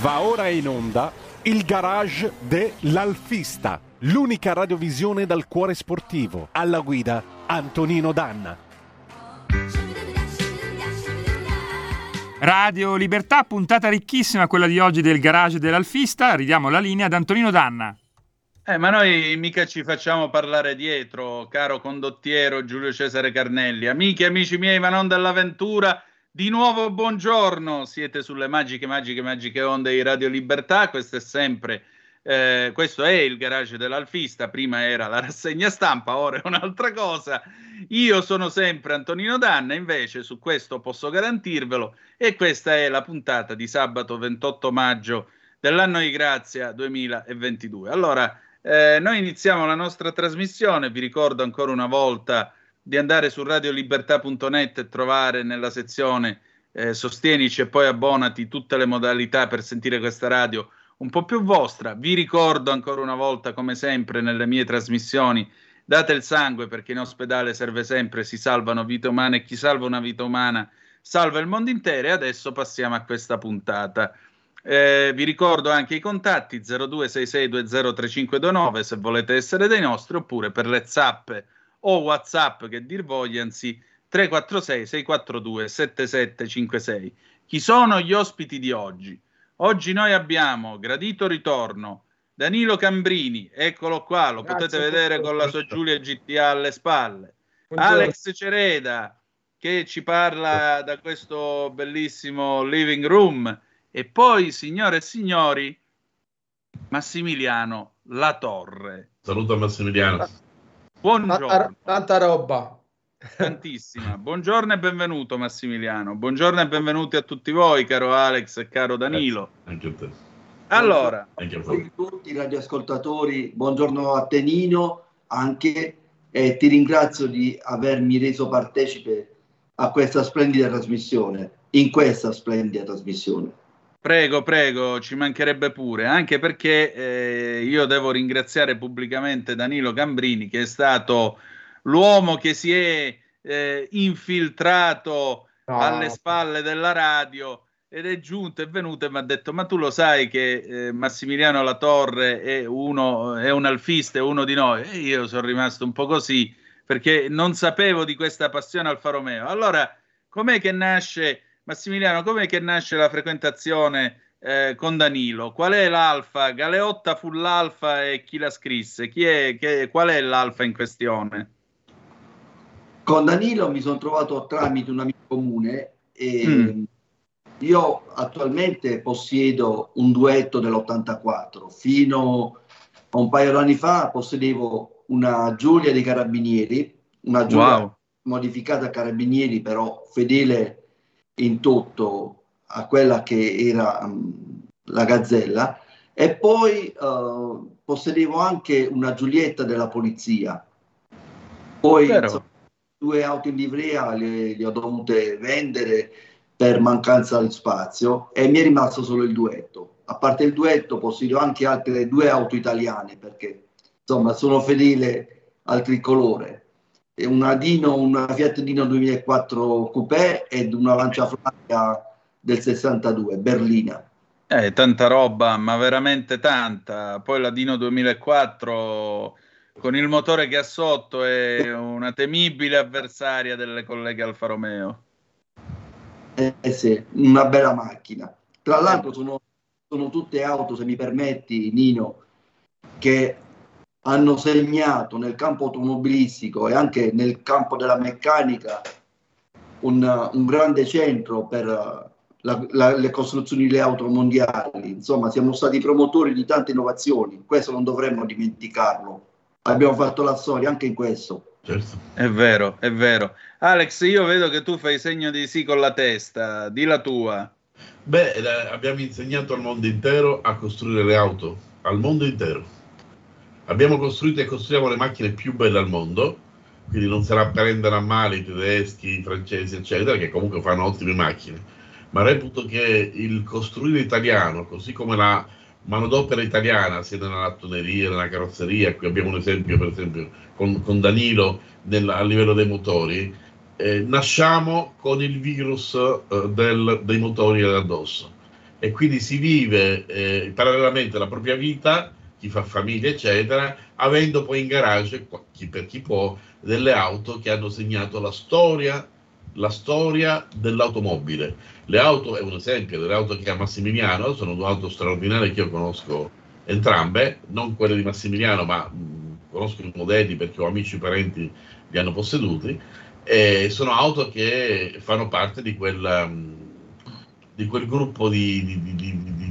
Va ora in onda il garage dell'Alfista, l'unica radiovisione dal cuore sportivo. Alla guida Antonino Danna. Radio Libertà, puntata ricchissima quella di oggi del garage dell'Alfista. Ridiamo la linea ad Antonino Danna. Eh, ma noi mica ci facciamo parlare dietro, caro condottiero Giulio Cesare Carnelli. Amiche e amici miei, ma non dell'avventura, di nuovo buongiorno. Siete sulle magiche, magiche, magiche onde di Radio Libertà. Questo è sempre, eh, questo è il garage dell'Alfista. Prima era la rassegna stampa, ora è un'altra cosa. Io sono sempre Antonino Danna, invece su questo posso garantirvelo. E questa è la puntata di sabato 28 maggio dell'anno di grazia 2022. Allora, eh, noi iniziamo la nostra trasmissione, vi ricordo ancora una volta di andare su radiolibertà.net e trovare nella sezione eh, Sostienici e poi abbonati tutte le modalità per sentire questa radio un po' più vostra. Vi ricordo ancora una volta, come sempre nelle mie trasmissioni, date il sangue perché in ospedale serve sempre, si salvano vite umane e chi salva una vita umana salva il mondo intero. E adesso passiamo a questa puntata. Eh, vi ricordo anche i contatti 0266203529 se volete essere dei nostri oppure per le zappe o whatsapp che dir vogliansi 346 642 7756 chi sono gli ospiti di oggi? Oggi noi abbiamo gradito ritorno Danilo Cambrini, eccolo qua, lo Grazie potete vedere con la sua Giulia GTA alle spalle. Buongiorno. Alex Cereda che ci parla da questo bellissimo living room e poi, signore e signori, Massimiliano La Torre. Saluto Massimiliano. Buongiorno. Tanta, tanta roba. Tantissima. Buongiorno e benvenuto Massimiliano. Buongiorno e benvenuti a tutti voi, caro Alex e caro Danilo. Anche a te. Allora, anche a tutti i radioascoltatori, buongiorno a Tenino anche e ti ringrazio di avermi reso partecipe a questa splendida trasmissione, in questa splendida trasmissione. Prego, prego, ci mancherebbe pure, anche perché eh, io devo ringraziare pubblicamente Danilo Gambrini, che è stato l'uomo che si è eh, infiltrato no. alle spalle della radio ed è giunto, è venuto e mi ha detto: Ma tu lo sai che eh, Massimiliano Latorre è, uno, è un alfista, è uno di noi? E io sono rimasto un po' così perché non sapevo di questa passione Alfa Romeo. Allora, com'è che nasce? Massimiliano, com'è che nasce la frequentazione eh, con Danilo? Qual è l'alfa? Galeotta fu l'alfa e chi la scrisse? Chi è, che, qual è l'alfa in questione? Con Danilo mi sono trovato tramite un amico comune e mm. io attualmente possiedo un duetto dell'84. Fino a un paio di anni fa possedevo una Giulia dei Carabinieri, una Giulia wow. modificata a Carabinieri però fedele in tutto a quella che era um, la Gazzella e poi uh, possedevo anche una Giulietta della polizia. Poi insomma, due auto in livrea le, le, ho dovute vendere per mancanza di spazio e mi è rimasto solo il duetto. A parte il duetto possiedo anche altre due auto italiane perché insomma sono fedele al tricolore una Dino, una Fiat Dino 2004 Coupé ed una Lancia Flavia del 62, Berlina. Eh, tanta roba, ma veramente tanta. Poi la Dino 2004 con il motore che ha sotto è una temibile avversaria delle colleghe Alfa Romeo. Eh, sì, una bella macchina. Tra l'altro sono, sono tutte auto, se mi permetti, Nino, che hanno segnato nel campo automobilistico e anche nel campo della meccanica un, un grande centro per la, la, le costruzioni delle auto mondiali. Insomma, siamo stati promotori di tante innovazioni, questo non dovremmo dimenticarlo. Abbiamo fatto la storia anche in questo. Certo. È vero, è vero. Alex, io vedo che tu fai segno di sì con la testa, di la tua. Beh, abbiamo insegnato al mondo intero a costruire le auto, al mondo intero Abbiamo costruito e costruiamo le macchine più belle al mondo, quindi non se la prendono a male i tedeschi, i francesi, eccetera, che comunque fanno ottime macchine. Ma reputo che il costruire italiano, così come la manodopera italiana, sia nella lattoneria, nella carrozzeria, qui abbiamo un esempio, per esempio, con, con Danilo nel, a livello dei motori, eh, nasciamo con il virus eh, del, dei motori addosso e quindi si vive eh, parallelamente la propria vita, chi fa famiglia eccetera, avendo poi in garage, chi, per chi può, delle auto che hanno segnato la storia, la storia dell'automobile. Le auto, è un esempio, delle auto che ha Massimiliano, sono due auto straordinarie che io conosco entrambe, non quelle di Massimiliano, ma mh, conosco i modelli perché ho amici e parenti li hanno posseduti, e sono auto che fanno parte di quel, di quel gruppo di, di, di,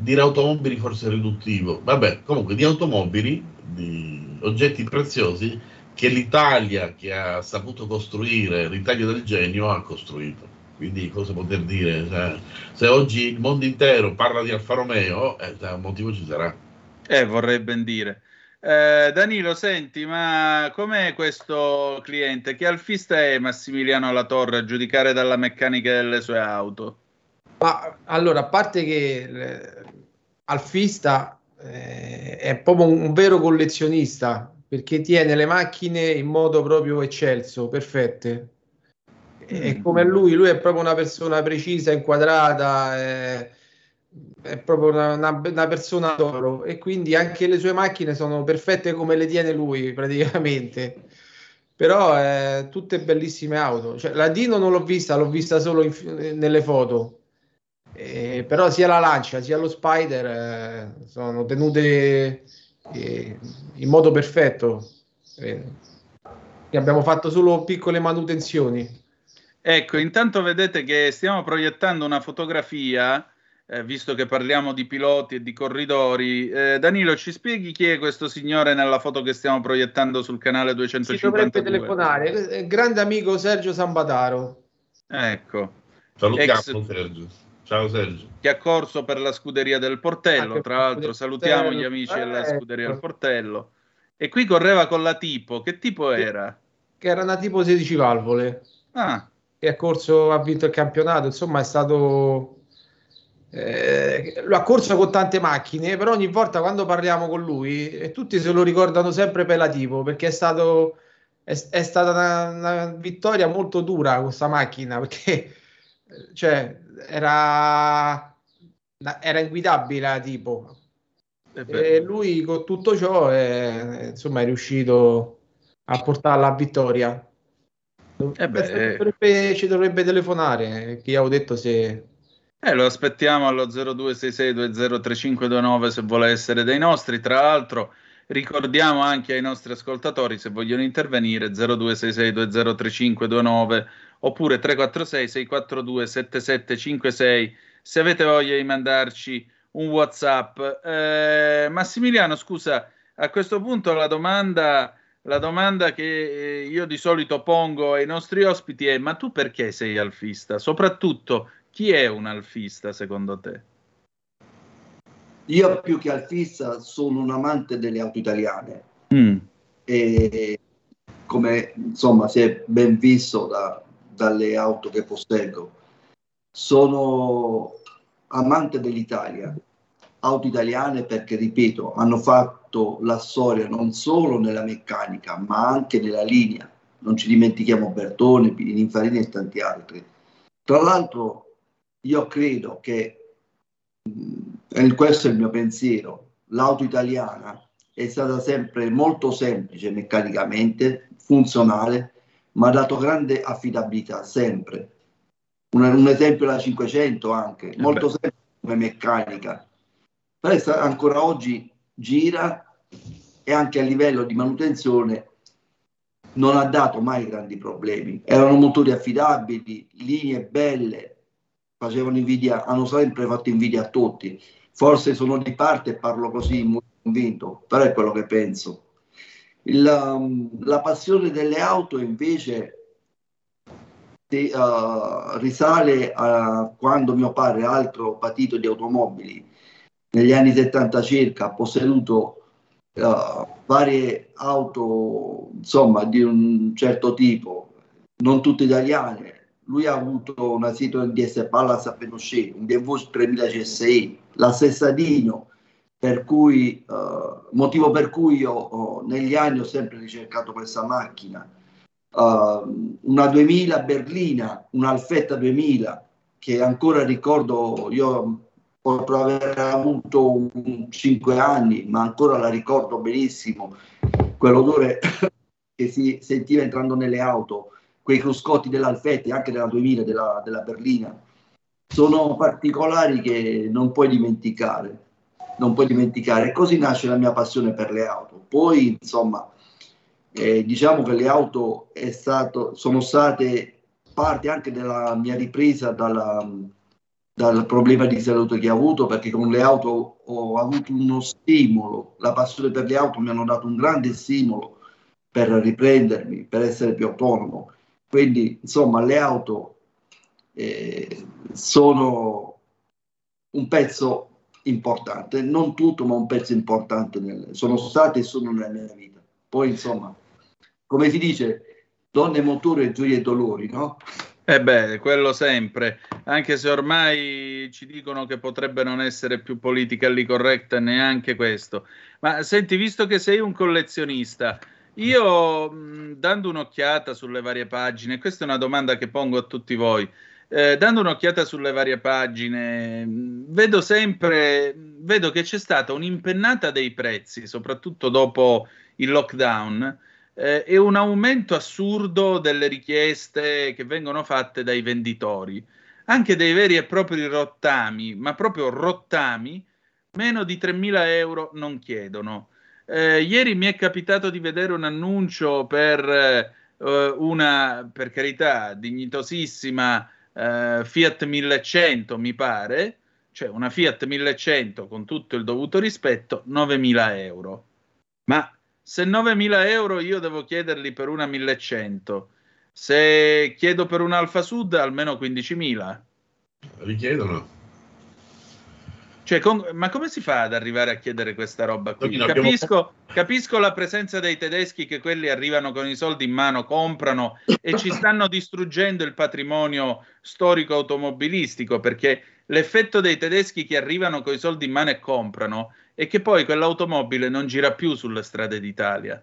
dire automobili forse riduttivo, vabbè, comunque di automobili, di oggetti preziosi che l'Italia che ha saputo costruire, l'Italia del genio ha costruito. Quindi cosa poter dire? Cioè, se oggi il mondo intero parla di Alfa Romeo, eh, un motivo ci sarà. Eh, vorrei ben dire. Eh, Danilo, senti, ma com'è questo cliente? Che alfista è Massimiliano La Torre a giudicare dalla meccanica delle sue auto? Ma allora, a parte che eh, alfista eh, è proprio un, un vero collezionista perché tiene le macchine in modo proprio eccelso, perfette. E mm. come lui, lui è proprio una persona precisa, inquadrata, è, è proprio una, una, una, persona d'oro e quindi anche le sue macchine sono perfette come le tiene lui praticamente. Però eh, tutte bellissime auto. Cioè, la Dino non l'ho vista, l'ho vista solo in, nelle foto. Eh, però sia la Lancia sia lo Spider eh, sono tenute in modo perfetto. Eh, abbiamo fatto solo piccole manutenzioni. Ecco, intanto vedete che stiamo proiettando una fotografia, eh, visto che parliamo di piloti e di corridori. Eh, Danilo, ci spieghi chi è questo signore nella foto che stiamo proiettando sul canale 252? Si dovrebbe telefonare, grande amico Sergio Sambataro. Ecco. Salutiamo Ex... Sergio. Ciao Sergio. Che ha corso per la scuderia del Portello. Ah, Tra l'altro, salutiamo portello. gli amici eh, della scuderia ecco. del Portello. E qui correva con la tipo. Che tipo era? Che era una tipo 16 valvole. Ah. Che ha corso, ha vinto il campionato. Insomma, è stato. Eh, lo ha corso con tante macchine, però ogni volta quando parliamo con lui, e tutti se lo ricordano sempre per la tipo perché è stato. È, è stata una, una vittoria molto dura questa macchina perché cioè era, era inguidabile tipo. E lui con tutto ciò è, insomma è riuscito a portarla a vittoria. Eh beh, eh. dovrebbe, ci dovrebbe telefonare chi avevo detto se eh, lo aspettiamo allo 0266203529 se vuole essere dei nostri. Tra l'altro ricordiamo anche ai nostri ascoltatori se vogliono intervenire 0266203529 oppure 346 642 7756 se avete voglia di mandarci un WhatsApp. Eh, Massimiliano, scusa, a questo punto la domanda, la domanda che eh, io di solito pongo ai nostri ospiti è: ma tu perché sei alfista? Soprattutto, chi è un alfista secondo te? Io più che alfista sono un amante delle auto italiane. Mm. E come insomma si è ben visto da, dalle auto che posseggo. Sono amante dell'Italia, auto italiane perché, ripeto, hanno fatto la storia non solo nella meccanica, ma anche nella linea. Non ci dimentichiamo Bertone, Pininfarina e tanti altri. Tra l'altro, io credo che, e questo è il mio pensiero, l'auto italiana è stata sempre molto semplice meccanicamente, funzionale, ma ha dato grande affidabilità sempre. Un, un esempio è la 500 anche, eh molto semplice come meccanica, però ancora oggi gira e anche a livello di manutenzione non ha dato mai grandi problemi. Erano motori affidabili, linee belle, facevano invidia, hanno sempre fatto invidia a tutti. Forse sono di parte e parlo così convinto, però è quello che penso. Il, um, la passione delle auto invece di, uh, risale a quando mio padre, altro patito di automobili, negli anni 70 circa, ha posseduto uh, varie auto insomma di un certo tipo, non tutte italiane. Lui ha avuto una Citroen DS Palace a Pinochet, un BMW 3000 CSI, la stessa Dino, per cui, uh, motivo per cui io oh, negli anni ho sempre ricercato questa macchina. Uh, una 2000 berlina, un'Alfetta 2000, che ancora ricordo, io potrò aver avuto 5 anni, ma ancora la ricordo benissimo, quell'odore che si sentiva entrando nelle auto, quei cruscotti dell'Alfette, anche della 2000, della, della Berlina, sono particolari che non puoi dimenticare, non puoi dimenticare. Così nasce la mia passione per le auto. Poi, insomma, eh, diciamo che le auto stato, sono state parte anche della mia ripresa dalla, dal problema di salute che ho avuto, perché con le auto ho avuto uno stimolo, la passione per le auto mi hanno dato un grande stimolo per riprendermi, per essere più autonomo. Quindi, insomma, le auto eh, sono un pezzo importante, non tutto, ma un pezzo importante, nel, sono state e sono nella mia vita. Poi, insomma, come si dice, donne, motore, gioie e dolori, no? Eh beh, quello sempre, anche se ormai ci dicono che potrebbe non essere più politically corretta neanche questo. Ma senti, visto che sei un collezionista, io dando un'occhiata sulle varie pagine, questa è una domanda che pongo a tutti voi, eh, dando un'occhiata sulle varie pagine, vedo sempre, vedo che c'è stata un'impennata dei prezzi, soprattutto dopo il lockdown, eh, e un aumento assurdo delle richieste che vengono fatte dai venditori, anche dei veri e propri rottami, ma proprio rottami, meno di 3.000 euro non chiedono. Eh, ieri mi è capitato di vedere un annuncio per eh, una, per carità, dignitosissima eh, Fiat 1100, mi pare, cioè una Fiat 1100 con tutto il dovuto rispetto, 9.000 euro. Ma se 9.000 euro io devo chiederli per una 1100, se chiedo per un Alfa Sud almeno 15.000. Richiedono. Cioè, con, ma come si fa ad arrivare a chiedere questa roba qui? Capisco, abbiamo... capisco, la presenza dei tedeschi che quelli arrivano con i soldi in mano, comprano e ci stanno distruggendo il patrimonio storico automobilistico perché l'effetto dei tedeschi che arrivano con i soldi in mano e comprano è che poi quell'automobile non gira più sulle strade d'Italia.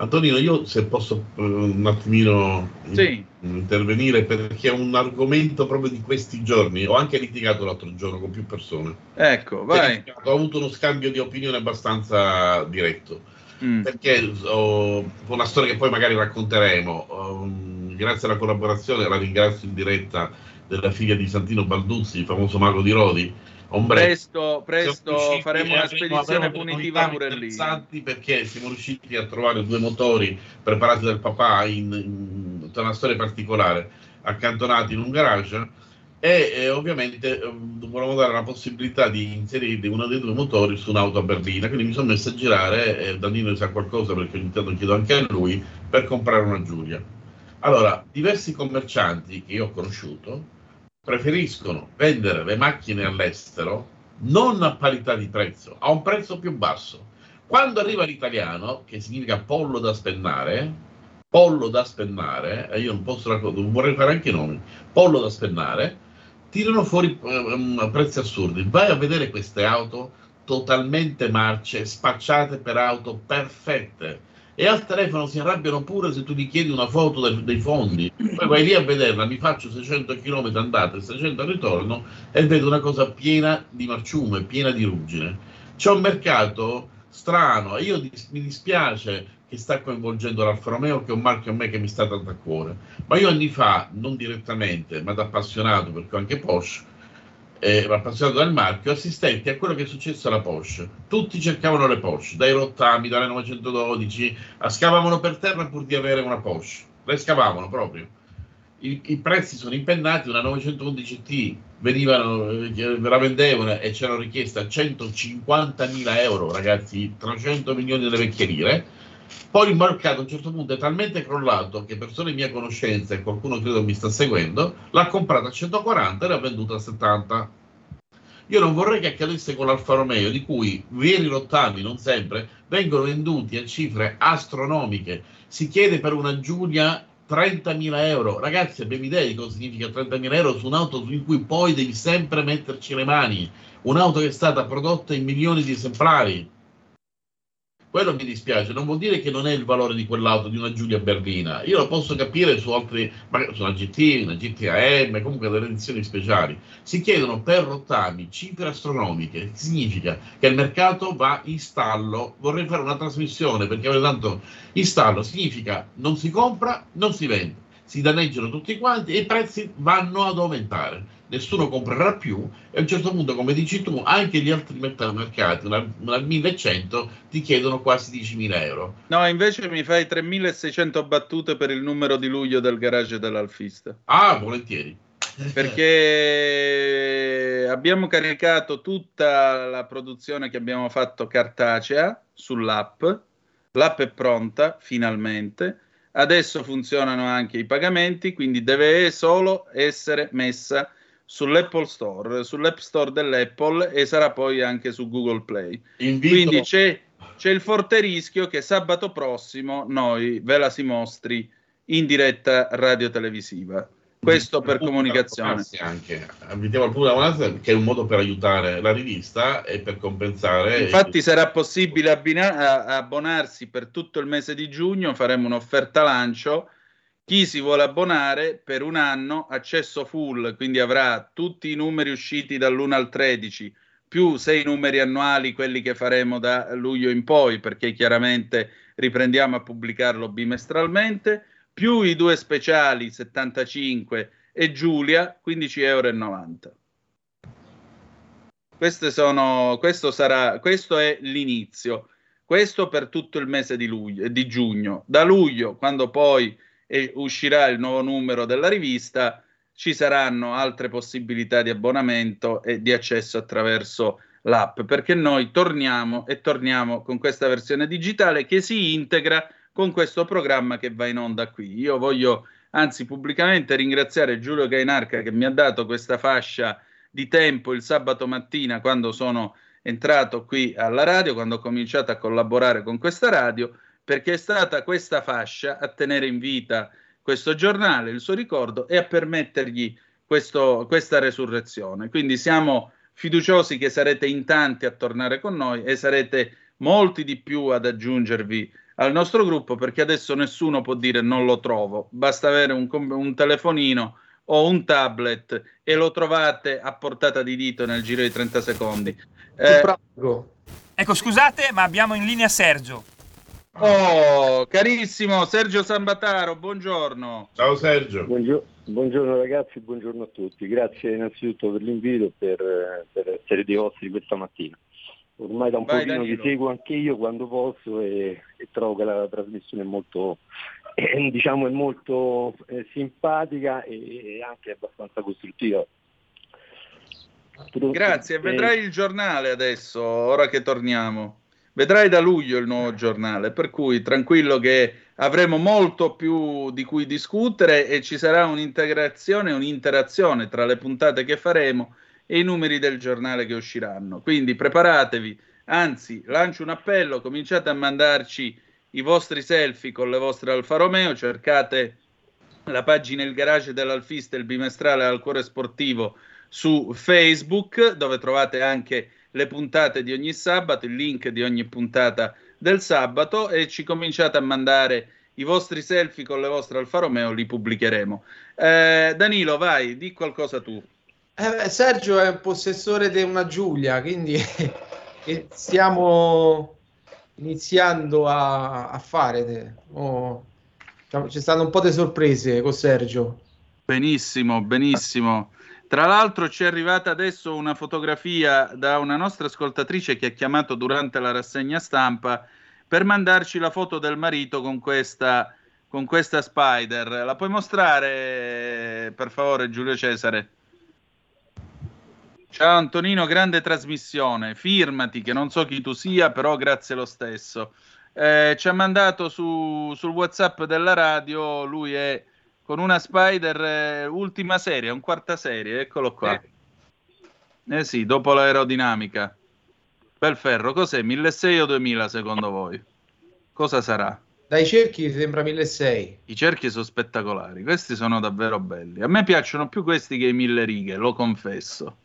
Antonino, io se posso uh, un attimino sì. intervenire perché è un argomento proprio di questi giorni. Ho anche litigato l'altro giorno con più persone. Ecco, vai. Ho avuto uno scambio di opinione abbastanza diretto. Mm. Perché ho una storia che poi magari racconteremo. Um, grazie alla collaborazione, la ringrazio in diretta della figlia di Santino Balduzzi, il famoso mago di Rodi Ombre. Presto, presto faremo una spedizione punitiva pure lì. Perché siamo riusciti a trovare due motori preparati dal papà in, in una storia particolare, accantonati in un garage e eh, ovviamente eh, volevamo dare la possibilità di inserire uno dei due motori su un'auto a berlina, quindi mi sono messo a girare, e Danilo sa qualcosa perché ogni tanto chiedo anche a lui, per comprare una Giulia. Allora, diversi commercianti che io ho conosciuto preferiscono vendere le macchine all'estero non a parità di prezzo, a un prezzo più basso. Quando arriva l'italiano, che significa pollo da spennare, pollo da spennare, e io non posso raccontare, vorrei fare anche nomi, pollo da spennare, tirano fuori um, prezzi assurdi. Vai a vedere queste auto totalmente marce, spacciate per auto perfette e al telefono si arrabbiano pure se tu gli chiedi una foto del, dei fondi. Poi vai lì a vederla, mi faccio 600 km andata e 600 al ritorno e vedo una cosa piena di marciume, piena di ruggine. C'è un mercato strano e io mi dispiace che sta coinvolgendo l'Alfa Romeo, che è un marchio a me che mi sta tanto a cuore. Ma io anni fa, non direttamente, ma da appassionato, perché ho anche Porsche, eh, appassionato del marchio, assistenti a quello che è successo alla Porsche. Tutti cercavano le Porsche, dai rottami, dalle 912, scavavano per terra pur di avere una Porsche. Le scavavano proprio. I, i prezzi sono impennati, una 911 T venivano, eh, la vendevano e c'erano richieste a 150.000 euro, ragazzi, 300 milioni delle vecchie lire poi il mercato a un certo punto è talmente crollato che persone di mia conoscenza e qualcuno credo mi sta seguendo, l'ha comprata a 140 e l'ha venduta a 70. Io non vorrei che accadesse con l'Alfa Romeo, di cui veri rottami, non sempre, vengono venduti a cifre astronomiche. Si chiede per una Giulia 30.000 euro. Ragazzi, abbiamo idea di cosa significa 30.000 euro su un'auto in cui poi devi sempre metterci le mani. Un'auto che è stata prodotta in milioni di esemplari quello mi dispiace, non vuol dire che non è il valore di quell'auto di una Giulia Berlina. Io lo posso capire su altri, magari su una GT, una GTAM, comunque delle edizioni speciali. Si chiedono per rottami cifre astronomiche, significa che il mercato va in stallo. Vorrei fare una trasmissione perché tanto in stallo significa non si compra, non si vende, si danneggiano tutti quanti e i prezzi vanno ad aumentare nessuno comprerà più e a un certo punto, come dici tu, anche gli altri mercati, una, una 1100, ti chiedono quasi 10.000 euro. No, invece mi fai 3.600 battute per il numero di luglio del garage dell'Alfista. Ah, volentieri. Perché abbiamo caricato tutta la produzione che abbiamo fatto cartacea sull'app, l'app è pronta finalmente, adesso funzionano anche i pagamenti, quindi deve solo essere messa sull'Apple Store, sull'App Store dell'Apple e sarà poi anche su Google Play. Invito... Quindi c'è, c'è, il forte rischio che sabato prossimo noi ve la si mostri in diretta radio-televisiva. Questo per comunicazione. Anche. Invitiamo al pubblico a che è un modo per aiutare la rivista e per compensare. Infatti sarà possibile abbina- abbonarsi per tutto il mese di giugno, faremo un'offerta lancio chi si vuole abbonare per un anno, accesso full, quindi avrà tutti i numeri usciti dall'1 al 13, più sei numeri annuali, quelli che faremo da luglio in poi, perché chiaramente riprendiamo a pubblicarlo bimestralmente, più i due speciali 75 e Giulia 15,90 euro. Queste sono, questo, sarà, questo è l'inizio, questo per tutto il mese di, luglio, di giugno. Da luglio, quando poi e uscirà il nuovo numero della rivista, ci saranno altre possibilità di abbonamento e di accesso attraverso l'app, perché noi torniamo e torniamo con questa versione digitale che si integra con questo programma che va in onda qui. Io voglio anzi pubblicamente ringraziare Giulio Gainarca che mi ha dato questa fascia di tempo il sabato mattina quando sono entrato qui alla radio, quando ho cominciato a collaborare con questa radio perché è stata questa fascia a tenere in vita questo giornale, il suo ricordo e a permettergli questo, questa resurrezione. Quindi siamo fiduciosi che sarete in tanti a tornare con noi e sarete molti di più ad aggiungervi al nostro gruppo perché adesso nessuno può dire non lo trovo, basta avere un, un telefonino o un tablet e lo trovate a portata di dito nel giro di 30 secondi. Eh, ecco, scusate, ma abbiamo in linea Sergio. Oh, carissimo Sergio Sambataro, buongiorno. Ciao Sergio. Buongiorno, buongiorno ragazzi, buongiorno a tutti. Grazie innanzitutto per l'invito e per, per essere dei vostri questa mattina. Ormai da un Vai, pochino vi seguo anche io quando posso e, e trovo che la trasmissione è molto, eh, diciamo, è molto eh, simpatica e, e anche abbastanza costruttiva. Grazie, vedrai il giornale adesso, ora che torniamo. Vedrai da luglio il nuovo giornale, per cui tranquillo che avremo molto più di cui discutere e ci sarà un'integrazione, un'interazione tra le puntate che faremo e i numeri del giornale che usciranno. Quindi preparatevi, anzi lancio un appello, cominciate a mandarci i vostri selfie con le vostre Alfa Romeo, cercate la pagina Il Garage dell'Alfista, il bimestrale al cuore sportivo su Facebook, dove trovate anche le puntate di ogni sabato, il link di ogni puntata del sabato e ci cominciate a mandare i vostri selfie con le vostre Alfa Romeo, li pubblicheremo. Eh, Danilo, vai, di qualcosa tu. Eh, Sergio è un possessore di una Giulia, quindi stiamo iniziando a, a fare. Oh, ci stanno un po' di sorprese con Sergio. Benissimo, benissimo. Tra l'altro ci è arrivata adesso una fotografia da una nostra ascoltatrice che ha chiamato durante la rassegna stampa per mandarci la foto del marito con questa, con questa spider. La puoi mostrare per favore Giulio Cesare? Ciao Antonino, grande trasmissione. Firmati che non so chi tu sia, però grazie lo stesso. Eh, ci ha mandato su, sul WhatsApp della radio, lui è con una Spider eh, ultima serie, un quarta serie, eccolo qua. Eh. eh sì, dopo l'aerodinamica. Bel ferro, cos'è? 1600 o 2000 secondo voi? Cosa sarà? Dai cerchi sembra 1600. I cerchi sono spettacolari, questi sono davvero belli. A me piacciono più questi che i mille righe, lo confesso.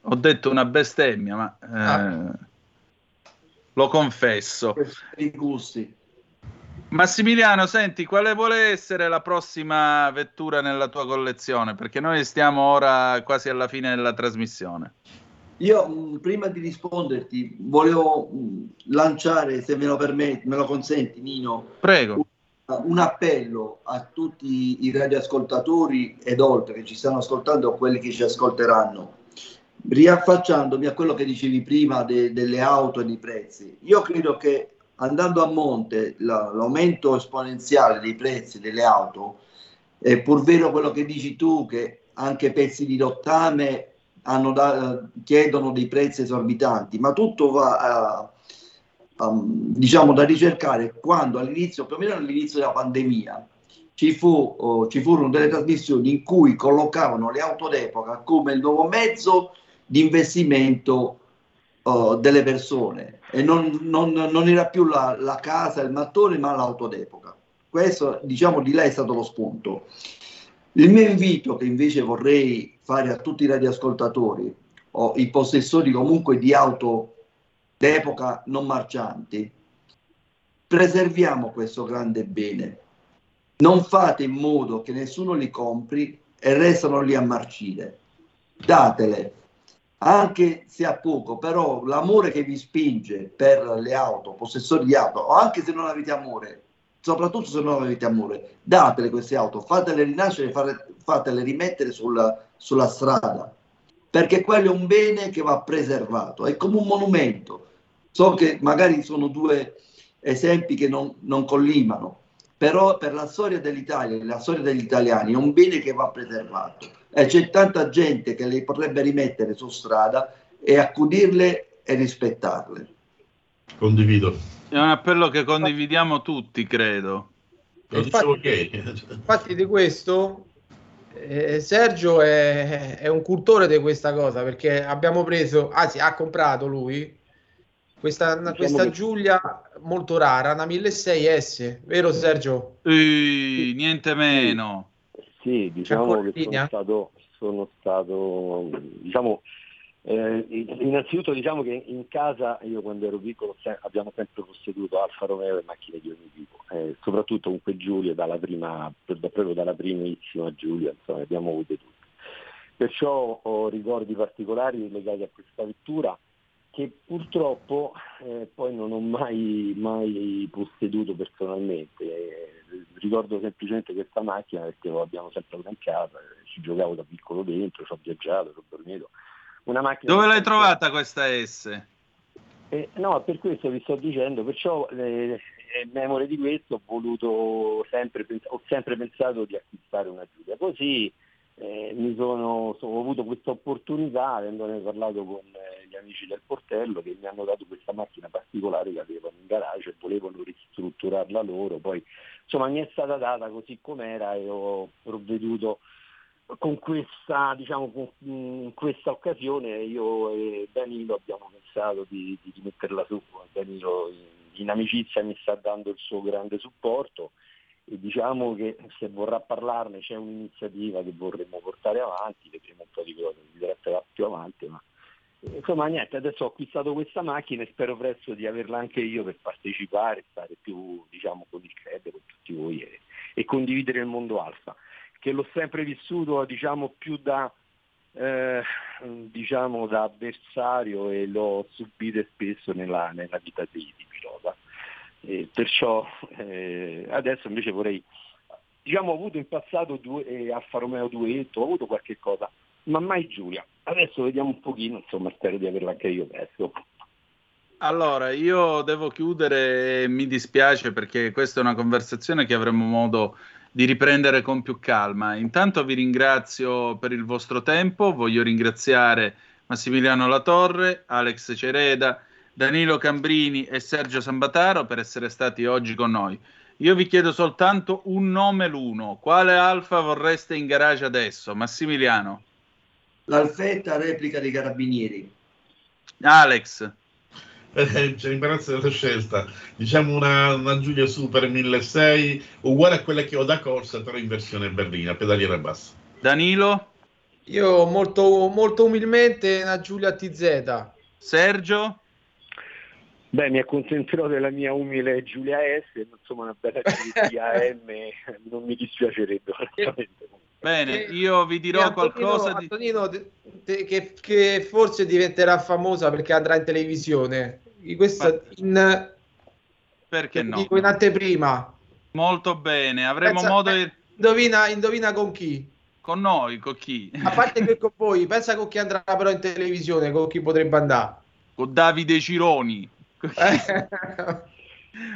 Ho detto una bestemmia, ma... Eh... Ah. lo confesso. I gusti. Massimiliano, senti, quale vuole essere la prossima vettura nella tua collezione? Perché noi stiamo ora quasi alla fine della trasmissione. Io mm, prima di risponderti volevo mm, lanciare, se me lo permetti, me lo consenti Nino, Prego. Un, un appello a tutti i radioascoltatori ed oltre che ci stanno ascoltando o quelli che ci ascolteranno, riaffacciandomi a quello che dicevi prima de, delle auto e dei prezzi. Io credo che andando a monte la, l'aumento esponenziale dei prezzi delle auto, è pur vero quello che dici tu, che anche pezzi di rottame da, chiedono dei prezzi esorbitanti, ma tutto va a, a, diciamo da ricercare quando all'inizio, più o meno all'inizio della pandemia, ci, fu, oh, ci furono delle trasmissioni in cui collocavano le auto d'epoca come il nuovo mezzo di investimento uh, delle persone e non, non, non era più la, la, casa, il mattone, ma l'auto d'epoca. Questo, diciamo, di lei è stato lo spunto. Il mio invito che invece vorrei fare a tutti i radioascoltatori o i possessori comunque di auto d'epoca non marcianti, preserviamo questo grande bene. Non fate in modo che nessuno li compri e restano lì a marcire. Datele, anche se a poco, però l'amore che vi spinge per le auto, possessori di auto, o anche se non avete amore, soprattutto se non avete amore, datele queste auto, fatele rinascere, fatele rimettere sulla, sulla strada, perché quello è un bene che va preservato, è come un monumento. So che magari sono due esempi che non, non collimano, però per la storia dell'Italia, la storia degli italiani, è un bene che va preservato e c'è tanta gente che le potrebbe rimettere su strada e accudirle e rispettarle. Condivido. È un appello che condividiamo tutti, credo. Infatti, infatti di questo eh, Sergio è, è, un cultore di questa cosa perché abbiamo preso, anzi ha comprato lui questa, diciamo questa che... Giulia molto rara, una 1600S, vero Sergio? Ehi, niente meno. Sì, diciamo che sono stato, sono stato diciamo, eh, innanzitutto diciamo che in casa io quando ero piccolo se, abbiamo sempre posseduto Alfa Romeo e macchine di ogni tipo, eh, soprattutto comunque Giulia dalla prima, proprio dalla primissima Giulia, insomma abbiamo avute tutte. Perciò ho ricordi particolari legati a questa vettura che purtroppo eh, poi non ho mai, mai posseduto personalmente. Eh, ricordo semplicemente questa macchina perché l'abbiamo sempre avuta in casa, ci giocavo da piccolo dentro, ci ho viaggiato, ci ho dormito. Una macchina Dove l'hai trovata questa S? Eh, no, per questo vi sto dicendo, perciò eh, in memoria di questo ho voluto sempre, ho sempre pensato di acquistare una Giulia. Così eh, sono, ho avuto questa opportunità, avendone parlato con eh, gli amici del portello, che mi hanno dato questa macchina particolare che avevano in garage e volevano ristrutturarla loro. Poi insomma mi è stata data così com'era e ho provveduto con questa, diciamo, con, in questa occasione io e Danilo abbiamo pensato di, di metterla su. Danilo in, in amicizia mi sta dando il suo grande supporto e diciamo che se vorrà parlarne c'è un'iniziativa che vorremmo portare avanti, vedremo un po' di cose, si tratterà più avanti, ma eh, insomma niente, adesso ho acquistato questa macchina e spero presto di averla anche io per partecipare, stare più diciamo con il club, con tutti voi e, e, condividere il mondo alfa, che l'ho sempre vissuto diciamo più da, eh, diciamo, da avversario e l'ho subito spesso nella, nella vita di, di pilota. E perciò eh, adesso invece vorrei, diciamo ho avuto in passato due, eh, Alfa Romeo Duetto, ho avuto qualche cosa, ma mai Giulia. Adesso vediamo un pochino, insomma spero di averla anche io presto. Allora, io devo chiudere, mi dispiace perché questa è una conversazione che avremo modo di riprendere con più calma. Intanto vi ringrazio per il vostro tempo, voglio ringraziare Massimiliano Latorre, Alex Cereda, Danilo Cambrini e Sergio Sambataro per essere stati oggi con noi. Io vi chiedo soltanto un nome l'uno. Quale alfa vorreste in garage adesso? Massimiliano. L'alfetta replica dei carabinieri. Alex. Eh, c'è l'imbarazzo della scelta. Diciamo una, una Giulia Super 1600 uguale a quella che ho da corsa, però in versione berlina, pedaliera bassa. Danilo? Io molto, molto umilmente una Giulia TZ. Sergio? Beh, mi accontenterò della mia umile Giulia S, insomma una bella AM non mi dispiacerebbe. Bene, io vi dirò Antonino, qualcosa di... Antonino, che, che, forse diventerà famosa perché andrà in televisione. Questa in... Perché no? Dico in anteprima. Molto bene, avremo Pensa, modo di... Indovina, indovina con chi? Con noi, con chi? A parte che con voi, pensa con chi andrà però in televisione, con chi potrebbe andare? Con Davide Cironi.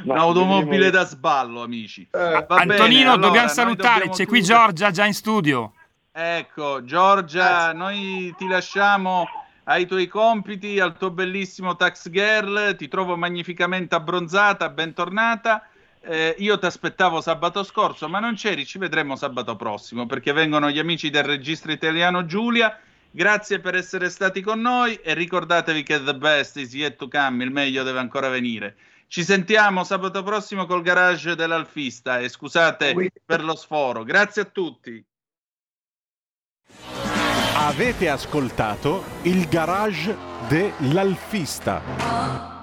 Un'automobile da sballo, amici. Eh. Antonino, bene, allora, dobbiamo salutare, c'è qui Giorgia già in studio. Ecco, Giorgia, noi ti lasciamo ai tuoi compiti, al tuo bellissimo tax girl, ti trovo magnificamente abbronzata, bentornata. Eh, io ti aspettavo sabato scorso, ma non c'eri, ci vedremo sabato prossimo perché vengono gli amici del registro italiano Giulia. Grazie per essere stati con noi e ricordatevi che the best is yet to come, il meglio deve ancora venire. Ci sentiamo sabato prossimo col garage dell'Alfista e scusate per lo sforo. Grazie a tutti. Avete ascoltato il garage dell'Alfista.